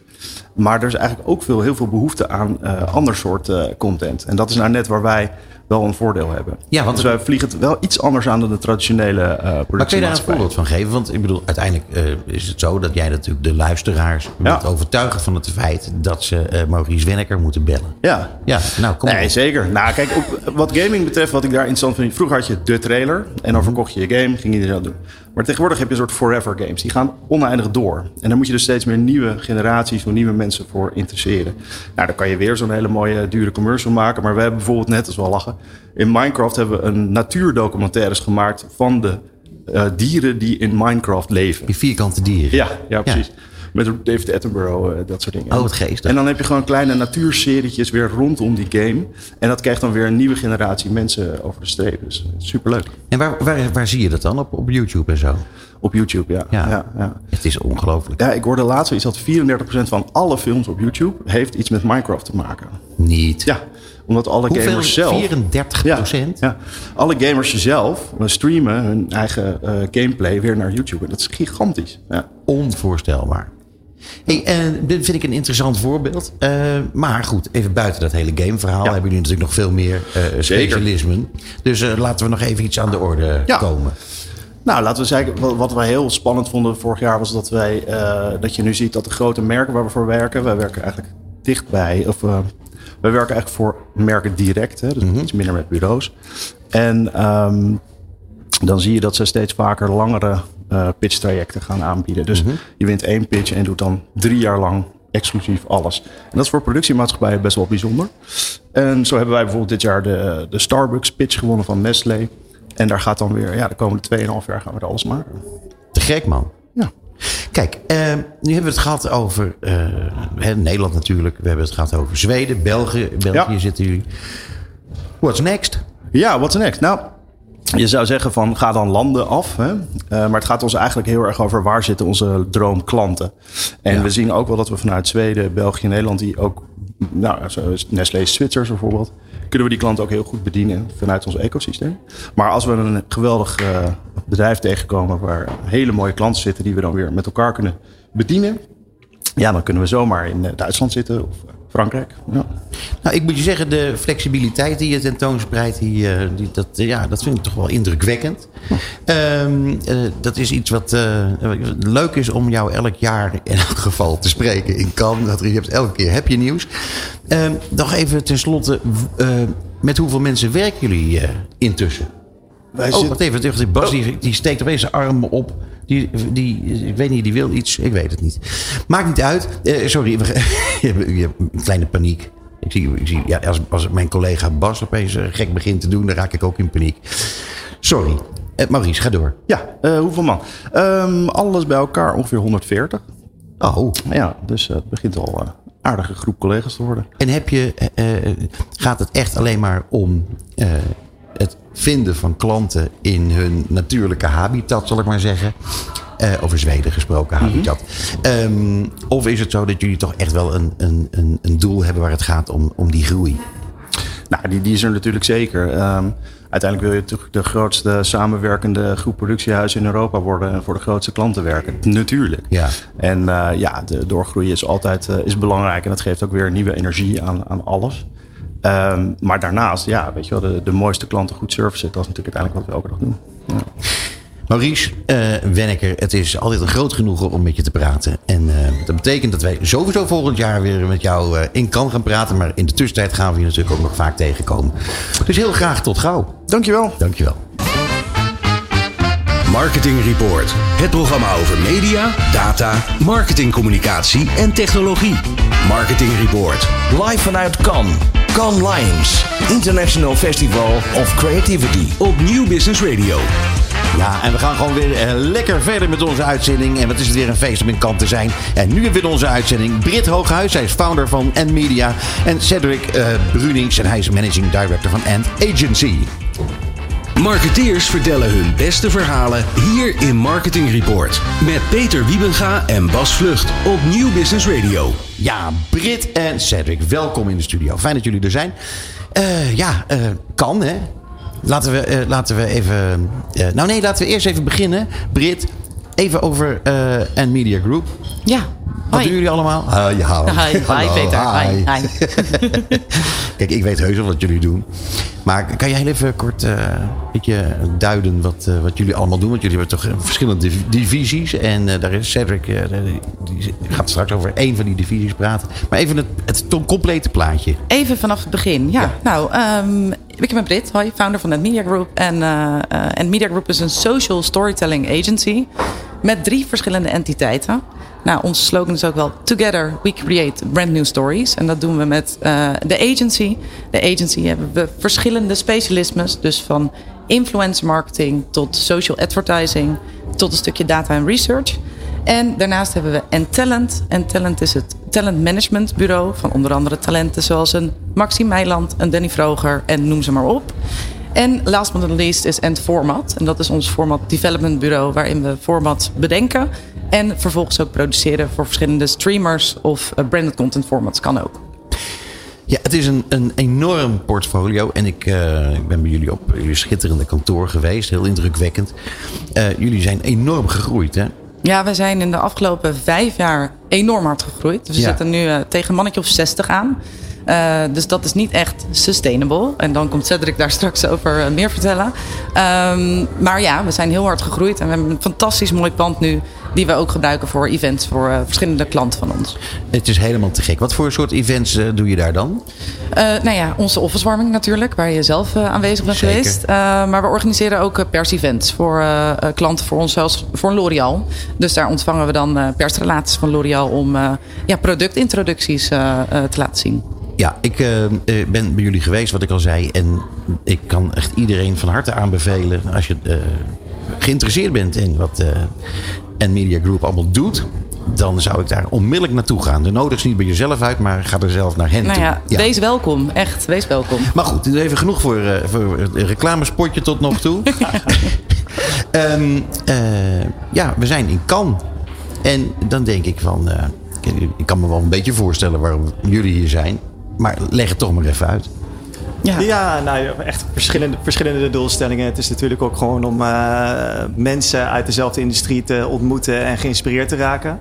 S9: Maar er is eigenlijk ook veel, heel veel behoefte aan eh, ander soort eh, content. En dat is nou net waar wij wel een voordeel hebben.
S3: Ja, want-
S9: dus wij vliegen het wel iets anders aan dan de traditionele uh,
S3: Maar kun je daar een voorbeeld van geven? Want ik bedoel, uiteindelijk eh, is het zo dat jij natuurlijk de luisteraars moet overtuigen van het feit dat ze eh, Maurice Wenneker moeten bellen.
S9: Ja.
S3: Ja, nou kom
S9: Nee,
S3: op.
S9: zeker. Nou, kijk, ook wat gaming betreft, wat ik daar interessant vind. Vroeger had je de trailer en dan verkocht je je game, ging iedereen dat doen. Maar tegenwoordig heb je een soort forever games. Die gaan oneindig door. En daar moet je dus steeds meer nieuwe generaties, nieuwe mensen voor interesseren. Nou, dan kan je weer zo'n hele mooie, dure commercial maken. Maar we hebben bijvoorbeeld net, als wel lachen, in Minecraft hebben we een natuurdocumentaires gemaakt van de eh, dieren die in Minecraft leven.
S3: Die vierkante dieren.
S9: Ja, ja precies. Met David Attenborough, eh, dat soort dingen.
S3: Oh, wat geestig.
S9: En dan heb je gewoon kleine natuurserietjes weer rondom die game. En dat krijgt dan weer een nieuwe generatie mensen over de streep. Dus eh, superleuk.
S3: En waar, waar, waar zie je dat dan? Op, op YouTube en zo?
S9: Op YouTube, ja.
S3: Ja.
S9: ja, ja.
S3: Het is ongelooflijk.
S9: Ja, ik hoorde laatst iets dat 34% van alle films op YouTube heeft iets met Minecraft te maken.
S3: Niet.
S9: Ja, omdat alle
S3: Hoeveel?
S9: gamers zelf...
S3: 34
S9: Ja, ja, alle gamers zelf eh, streamen hun eigen gameplay weer naar YouTube. En dat is gigantisch. Ja.
S3: Onvoorstelbaar. Hey, eh, dit vind ik een interessant voorbeeld. Eh, maar goed, even buiten dat hele gameverhaal hebben jullie natuurlijk nog veel meer eh specialismen. Dus laten we nog even iets aan de orde
S9: Ja.
S3: komen.
S9: Nou, laten we zeggen, wat, wij heel spannend vonden vorig jaar was dat wij, dat je nu ziet dat de grote merken waar we voor werken, wij werken eigenlijk dichtbij, of uh, wij werken eigenlijk voor merken direct, hè, dus iets minder met bureaus. En ehm, dan zie je dat ze steeds vaker langere uh, pitch-trajecten gaan aanbieden. Dus je wint één pitch en doet dan drie jaar lang exclusief alles. En dat is voor productiemaatschappijen best wel bijzonder. En zo hebben wij bijvoorbeeld dit jaar de, de Starbucks pitch gewonnen van Nestlé. En daar gaat dan weer, ja, de komende 2,5 jaar gaan we er alles maken.
S3: Te gek, man.
S9: Ja.
S3: Kijk, uh, nu hebben we het gehad over uh, Nederland natuurlijk. We hebben het gehad over Zweden, België. België ja. zitten jullie. What's next?
S9: Ja, what's next? Nou, je zou zeggen van ga dan landen af. Hè? Uh, maar het gaat ons eigenlijk heel erg over waar zitten onze droomklanten. En ja. we zien ook wel dat we vanuit Zweden, België, Nederland... die ook, nou, Nestlé Zwitsers bijvoorbeeld... kunnen we die klanten ook heel goed bedienen vanuit ons ecosysteem. Maar als we een geweldig uh, bedrijf tegenkomen... waar hele mooie klanten zitten die we dan weer met elkaar kunnen bedienen... ja, dan kunnen we zomaar in Duitsland zitten of Frankrijk. Ja.
S3: Nou, ik moet je zeggen, de flexibiliteit die je tentoonspreidt, die, die, dat, ja, dat vind ik toch wel indrukwekkend. Um, uh, dat is iets wat uh, leuk is om jou elk jaar in elk geval te spreken in Cannes. Dat je hebt, elke keer heb je nieuws. Um, nog even tenslotte, uh, met hoeveel mensen werken jullie intussen? Wij oh, wacht even. Bas die, die steekt opeens zijn armen op. Die, die, ik weet niet, die wil iets. Ik weet het niet. Maakt niet uit. Uh, sorry, je hebt een kleine paniek. Ik zie, ik zie ja, als, als mijn collega Bas opeens uh, gek begint te doen, dan raak ik ook in paniek. Sorry. Uh, Maurice, ga door.
S9: Ja, hoeveel man? Um, alles bij elkaar ongeveer 140.
S3: Oh.
S9: Ja, dus het begint al een aardige groep collega's te worden.
S3: En heb je, gaat het echt alleen maar om het vinden van klanten in hun natuurlijke habitat, zal ik maar zeggen. Uh, over Zweden gesproken, habitat. Mm -hmm. um, of is het zo dat jullie toch echt wel een, een, een, een doel hebben waar het gaat om, om die groei?
S9: Nou, die, die is er natuurlijk zeker. Um, uiteindelijk wil je natuurlijk de grootste samenwerkende groep productiehuizen in Europa worden en voor de grootste klanten werken. Natuurlijk.
S3: Ja.
S9: En uh, ja, de doorgroei is altijd uh, is belangrijk en dat geeft ook weer nieuwe energie aan, aan alles. Um, maar daarnaast, ja, weet je wel, de, de mooiste klanten goed servicen, dat is natuurlijk uiteindelijk wat we elke dag doen. Ja.
S3: Maurice uh, Wenneker, het is altijd een groot genoegen om met je te praten. En uh, dat betekent dat wij sowieso volgend jaar weer met jou uh, in kan gaan praten. Maar in de tussentijd gaan we je natuurlijk ook nog vaak tegenkomen. Dus heel graag tot gauw.
S9: Dankjewel.
S3: Dankjewel.
S1: Marketing Report. Het programma over media, data, marketingcommunicatie en technologie. Marketing Report.
S2: Live vanuit Cannes. Cannes Lions. International Festival of Creativity.
S1: Op Nieuw Business Radio.
S3: Ja, en we gaan gewoon weer uh, lekker verder met onze uitzending. En wat is het weer een feest om in kant te zijn. En nu weer onze uitzending Brit Hooghuis. Hij is founder van N-Media. En Cedric uh, Brunings. En hij is managing director van Ant Agency.
S1: Marketeers vertellen hun beste verhalen hier in Marketing Report. Met Peter Wiebenga en Bas Vlucht op Nieuw Business Radio.
S3: Ja, Brit en Cedric, welkom in de studio. Fijn dat jullie er zijn. Uh, ja, uh, kan hè. Laten we, uh, laten we even. nou nee, laten we eerst even beginnen. Brit, even over N Media Group.
S10: Ja.
S3: Wat doen jullie allemaal? Uh, ja.
S10: Hi, hi Peter. Hi. hi.
S3: Kijk, ik weet heus wel wat jullie doen. Maar kan jij even kort uh, een beetje duiden wat, uh, wat jullie allemaal doen? Want jullie hebben toch verschillende divisies. En uh, daar is Cedric, die gaat straks over één van die divisies praten. Maar even het, het complete plaatje.
S10: Even vanaf het begin, ja. ja. Nou, um, ik ben Brit, hoi, founder van het Media Group. En, en Media Group is een social storytelling agency met drie verschillende entiteiten. Nou, onze slogan is ook wel Together we create brand new stories. En dat doen we met uh, de agency. De agency hebben we verschillende specialismes. Dus van influencer marketing tot social advertising tot een stukje data en research. En daarnaast hebben we Entalent. Entalent is het talent management bureau van onder andere talenten zoals een Maxime Meiland, een Danny Vroger en noem ze maar op. En last but not least is End Format. En dat is ons format development bureau waarin we format bedenken en vervolgens ook produceren voor verschillende streamers of uh, branded content formats kan ook.
S3: Ja, het is een, een enorm portfolio. En ik, uh, ik ben bij jullie op jullie schitterende kantoor geweest. Heel indrukwekkend. Uh, jullie zijn enorm gegroeid, hè?
S10: Ja, we zijn in de afgelopen vijf jaar enorm hard gegroeid. Dus we ja. zitten nu uh, tegen een mannetje of 60 aan. Uh, dus dat is niet echt sustainable. En dan komt Cedric daar straks over uh, meer vertellen. Ehm, maar ja, we zijn heel hard gegroeid. En we hebben een fantastisch mooi pand nu. Die we ook gebruiken voor events voor eh, verschillende klanten van ons.
S3: Het is helemaal te gek. Wat voor soort events eh, doe je daar dan?
S10: Eh, nou ja, onze officewarming natuurlijk, waar je zelf eh, aanwezig bent
S3: Zeker.
S10: geweest. Eh, maar we organiseren ook eh, pers-events voor eh, eh, klanten, voor ons zelfs voor L'Oreal. Dus daar ontvangen we dan eh, persrelaties van L'Oreal om eh, ja, productintroducties eh, eh, te laten zien.
S3: Ja, ik eh, eh, ben bij jullie geweest, wat ik al zei. En ik kan echt iedereen van harte aanbevelen. Als je eh, geïnteresseerd bent in wat eh Media Group allemaal doet. Dan zou ik daar onmiddellijk naartoe gaan. De nodig niet bij jezelf uit, maar ga er zelf naar hen
S10: Nou
S3: toe.
S10: ja, wees welkom. Echt, wees welkom.
S3: Maar goed, even genoeg voor, eh, voor een reclamespotje tot nog toe. Ehm, eh, ja, we zijn in Cannes. En dan denk ik van... ik kan me wel een beetje voorstellen waarom jullie hier zijn. Maar leg het toch maar even uit.
S11: Ja, nou, ja, echt verschillende, verschillende doelstellingen. Het is natuurlijk ook gewoon om eh, mensen uit dezelfde industrie te ontmoeten en geïnspireerd te raken.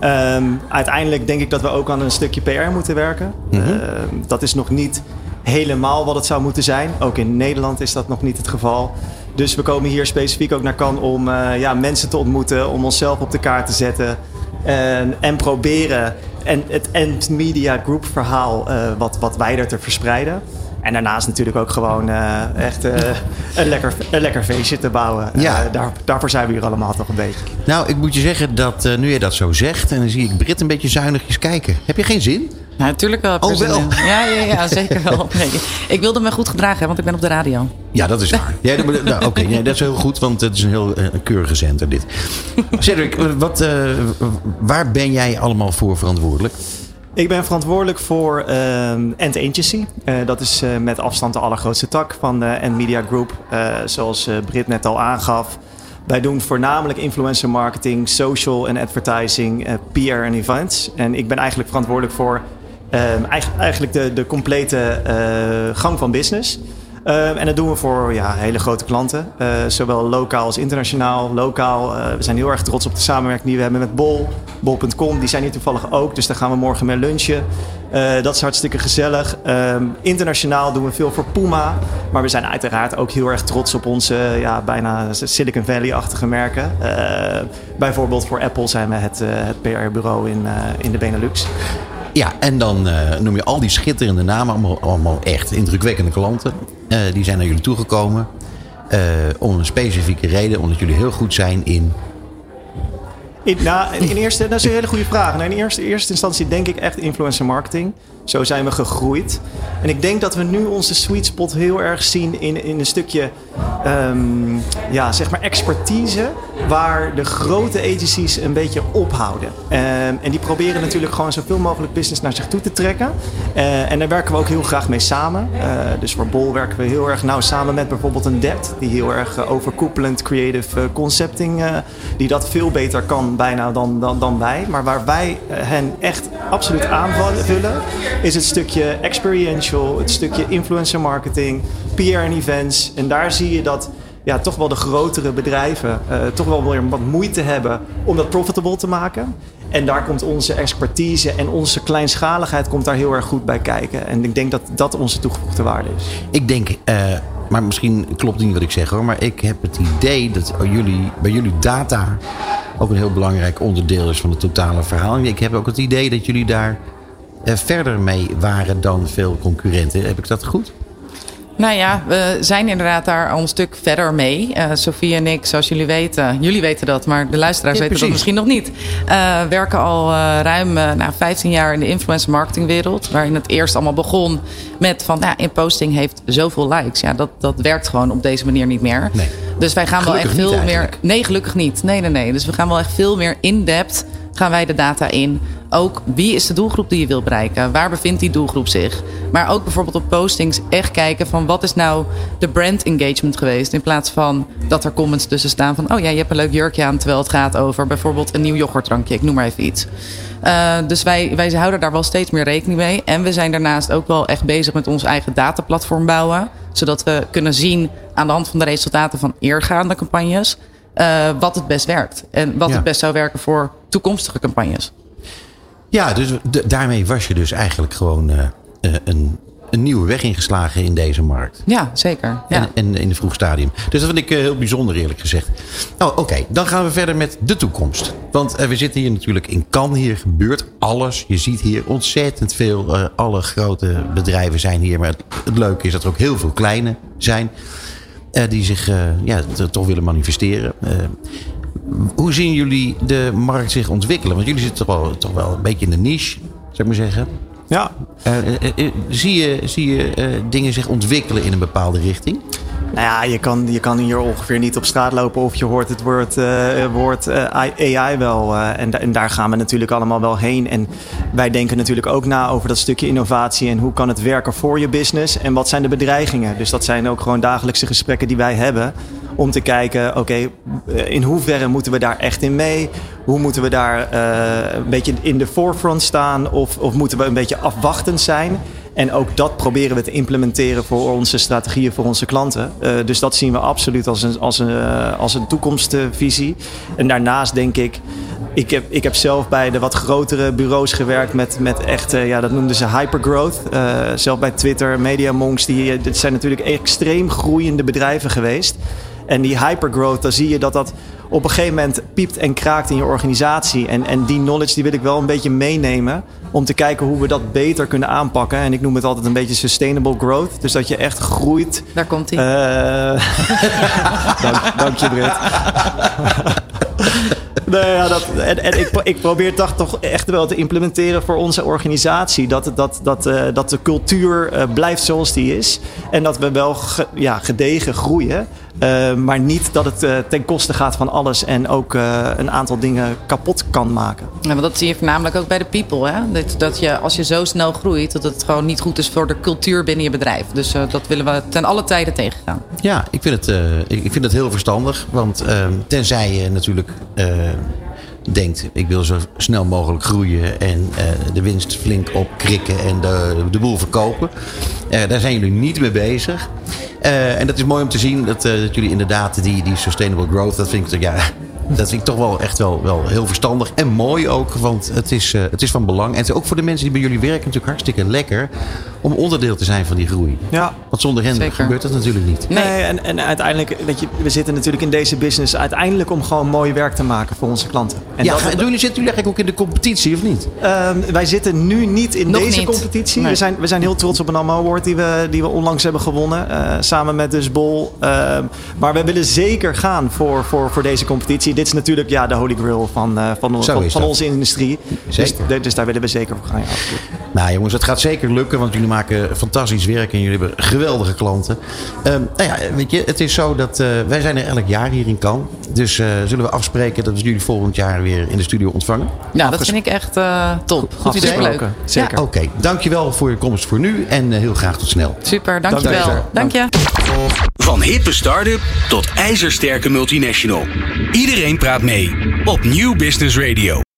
S11: Ehm, uiteindelijk denk ik dat we ook aan een stukje PR moeten werken.
S3: Mhm.
S11: Ehm, dat is nog niet helemaal wat het zou moeten zijn. Ook in Nederland is dat nog niet het geval. Dus we komen hier specifiek ook naar Cannes om eh, ja, mensen te ontmoeten, om onszelf op de kaart te zetten. En, en proberen en het End Media Group verhaal eh, wat, wat wijder te verspreiden. En daarnaast natuurlijk ook gewoon eh, echt eh, een, lekker, een lekker feestje te bouwen.
S3: Ja.
S11: Daar, daarvoor zijn we hier allemaal toch een beetje.
S3: Nou, ik moet je zeggen dat nu je dat zo zegt... en dan zie ik Brit een beetje zuinigjes kijken. Heb je geen zin?
S10: Ja, natuurlijk wel.
S3: Oh, wel?
S10: Ja, ja, ja, zeker wel. Nee, ik wilde me goed gedragen, hè, want ik ben op de radio.
S3: Ja, dat is waar. Ja, dat- nou, Oké, nee, dat is heel goed, want het is een heel eh, keurige zender dit. Cedric, wat, eh, waar ben jij allemaal voor verantwoordelijk?
S11: Ik ben verantwoordelijk voor ehm End Agency. Eh, dat is eh, met afstand de allergrootste tak van de End Media Group. Eh, zoals eh, Brit net al aangaf. Wij doen voornamelijk influencer marketing, social en advertising, eh, PR en events. En ik ben eigenlijk verantwoordelijk voor ehm, eigen- eigenlijk de, de complete eh, gang van business. Ehm, en dat doen we voor ja, hele grote klanten. Eh, zowel lokaal als internationaal. Lokaal, eh, we zijn heel erg trots op de samenwerking die we hebben met Bol. Bol.com, die zijn hier toevallig ook. Dus daar gaan we morgen mee lunchen. Dat is hartstikke gezellig. Ehm, internationaal doen we veel voor Puma. Maar we zijn uiteraard ook heel erg trots op onze ja, bijna Silicon Valley-achtige merken. Bijvoorbeeld voor Apple zijn we het, het PR-bureau in, in de Benelux.
S3: Ja, en dan eh, noem je al die schitterende namen, allemaal, echt indrukwekkende klanten. Eh, die zijn naar jullie toegekomen. eh, om een specifieke reden, omdat jullie heel goed zijn in.
S11: In, in eerste, dat is een hele goede vraag. Nou, in eerste, eerste instantie denk ik echt influencer marketing. Zo zijn we gegroeid. En ik denk dat we nu onze sweet spot heel erg zien in, in een stukje ehm, ja, zeg maar expertise. Waar de grote agencies een beetje ophouden. Ehm, en die proberen natuurlijk gewoon zoveel mogelijk business naar zich toe te trekken. Eh, en daar werken we ook heel graag mee samen. Eh, dus voor Bol werken we heel erg nauw samen met bijvoorbeeld een Dept. Die heel erg eh, overkoepelend creative concepting. die dat veel beter kan bijna dan, dan, dan wij. Maar waar wij hen echt absoluut aanvullen. Is het stukje experiential. Het stukje influencer marketing. PR en events. En daar zie je dat ja, toch wel de grotere bedrijven eh, toch wel weer wat moeite hebben om dat profitable te maken. En daar komt onze expertise en onze kleinschaligheid komt daar heel erg goed bij kijken. En ik denk dat dat onze toegevoegde waarde is.
S3: Ik denk, eh, maar misschien klopt niet wat ik zeg hoor, maar ik heb het idee dat jullie, bij jullie data ook een heel belangrijk onderdeel is van het totale verhaal. En ik heb ook het idee dat jullie daar eh, verder mee waren dan veel concurrenten. Heb ik dat goed?
S10: Nou ja, we zijn inderdaad daar al een stuk verder mee. Sofie en ik, zoals jullie weten, jullie weten dat, maar de luisteraars
S3: Ja,
S10: weten dat misschien nog niet. eh, werken al eh, ruim nou, 15 jaar in de influencer marketing wereld. Waarin het eerst allemaal begon met van, nou, in posting heeft zoveel likes. Ja, dat, dat werkt gewoon op deze manier niet meer.
S3: Nee.
S10: Dus wij gaan
S3: Gelukkig
S10: wel echt veel meer. Nee, gelukkig niet. Nee, nee, nee. Dus we gaan wel echt veel meer in-depth gaan wij de data in. Ook wie is de doelgroep die je wil bereiken? Waar bevindt die doelgroep zich? Maar ook bijvoorbeeld op postings echt kijken van wat is nou de brand engagement geweest? In plaats van dat er comments tussen staan van oh ja, je hebt een leuk jurkje aan terwijl het gaat over bijvoorbeeld een nieuw yoghurtdrankje. Ik noem maar even iets. Uh, dus wij, wij houden daar wel steeds meer rekening mee. En we zijn daarnaast ook wel echt bezig met ons eigen dataplatform bouwen. Zodat we kunnen zien aan de hand van de resultaten van eergaande campagnes. Uh, wat het best werkt. En wat
S3: Ja.
S10: het best zou werken voor toekomstige campagnes.
S3: Ja, dus daarmee was je dus eigenlijk gewoon eh, eh, een een nieuwe weg ingeslagen in deze markt.
S10: Ja, zeker. Ja.
S3: En, en in een vroeg stadium. Dus dat vind ik eh, heel bijzonder eerlijk gezegd. Nou, oké. Dan gaan we verder met de toekomst. Want we zitten hier natuurlijk in Cannes. Hier gebeurt alles. Je ziet hier ontzettend veel. alle grote bedrijven zijn hier. Maar het, het leuke is dat er ook heel veel kleine zijn. die zich ja, toch willen manifesteren. Hoe zien jullie de markt zich ontwikkelen? Want jullie zitten toch wel, toch wel een beetje in de niche, zou ik maar zeggen.
S11: Ja.
S3: Eh, eh, eh, zie je, zie je dingen zich ontwikkelen in een bepaalde richting?
S11: Nou ja, je kan, je kan hier ongeveer niet op straat lopen of je hoort het woord, woord AI wel. en, da- en daar gaan we natuurlijk allemaal wel heen. En wij denken natuurlijk ook na over dat stukje innovatie en hoe kan het werken voor je business en wat zijn de bedreigingen. Dus dat zijn ook gewoon dagelijkse gesprekken die wij hebben. Om te kijken, oké, eh, in hoeverre moeten we daar echt in mee? Hoe moeten we daar eh, een beetje in de forefront staan? Of, of moeten we een beetje afwachtend zijn? En ook dat proberen we te implementeren voor onze strategieën voor onze klanten. Eh, dus dat zien we absoluut als een, als een, als een toekomstvisie. En daarnaast denk ik, ik heb, ik heb zelf bij de wat grotere bureaus gewerkt met, met echt, ja, dat noemden ze hypergrowth. Eh zelf bij Twitter, MediaMonks, die, dit zijn natuurlijk extreem groeiende bedrijven geweest. En die hypergrowth, dan zie je dat dat op een gegeven moment piept en kraakt in je organisatie. En, en die knowledge die wil ik wel een beetje meenemen. Om te kijken hoe we dat beter kunnen aanpakken. En ik noem het altijd een beetje sustainable growth. Dus dat je echt groeit.
S10: Daar komt hij.
S11: dank, dank je, Britt. Nee, ja, dat, en en ik, ik probeer dat toch echt wel te implementeren voor onze organisatie. Dat, dat, dat, eh, dat de cultuur eh, blijft zoals die is. En dat we wel ge- ja, gedegen groeien. Eh, maar niet dat het eh, ten koste gaat van alles. En ook eh, een aantal dingen kapot kan maken.
S10: Ja, want dat zie je voornamelijk ook bij de people. Hè? Dat, dat je, als je zo snel groeit, dat het gewoon niet goed is voor de cultuur binnen je bedrijf. Dus eh, dat willen we ten alle tijden tegengaan.
S3: Ja, ik vind het, eh, ik vind het heel verstandig. Want ehm, tenzij je natuurlijk denkt, ik wil zo snel mogelijk groeien en eh, de winst flink opkrikken en de, de boel verkopen. Eh, daar zijn jullie niet mee bezig. Eh, en dat is mooi om te zien dat, eh, dat jullie inderdaad die, die sustainable growth, dat vind ik, ja, dat vind ik toch wel echt wel, wel heel verstandig. En mooi ook, want het is, eh, het is van belang. En het is ook voor de mensen die bij jullie werken natuurlijk hartstikke lekker om onderdeel te zijn van die groei.
S11: Ja.
S3: Want zonder hen
S11: Zeker.
S3: gebeurt dat natuurlijk niet.
S11: Nee, en, en uiteindelijk, weet je, we zitten natuurlijk in deze business uiteindelijk om gewoon mooi werk te maken voor onze klanten. En
S3: ja,
S11: dat-
S3: ga- doen jullie, zitten jullie eigenlijk ook in de competitie of niet?
S11: Ehm, wij zitten nu niet in
S10: Nog
S11: deze
S10: niet.
S11: competitie.
S10: Nee.
S11: We, zijn, we zijn heel trots op een AMO Award die we, die we onlangs hebben gewonnen. eh, samen met Dus Bol. Ehm, maar we willen zeker gaan voor, voor, voor deze competitie. Dit is natuurlijk ja, de holy grail van, eh, van, van, van
S3: dat.
S11: onze industrie.
S3: Zeker.
S11: Dus, dus daar willen we zeker voor gaan. Ja.
S3: Nou jongens, het gaat zeker lukken, want jullie maken fantastisch werk en jullie hebben geweldige klanten. Ehm, nou ja, weet je, het is zo dat eh, wij zijn er elk jaar hier in Cannes. Dus eh, zullen we afspreken dat we jullie volgend jaar weer in de studio ontvangen?
S10: Ja, dat vind ik echt eh, top.
S3: Goed idee.
S10: Superleuk.
S11: Zeker.
S10: Ja,
S3: Oké, dankjewel voor je komst voor nu en heel graag tot snel.
S10: super,
S11: Dank je
S10: dankjewel.
S11: wel.
S10: Dank je.
S1: Van hippe start-up tot ijzersterke multinational. Iedereen praat mee op Nieuw Business Radio.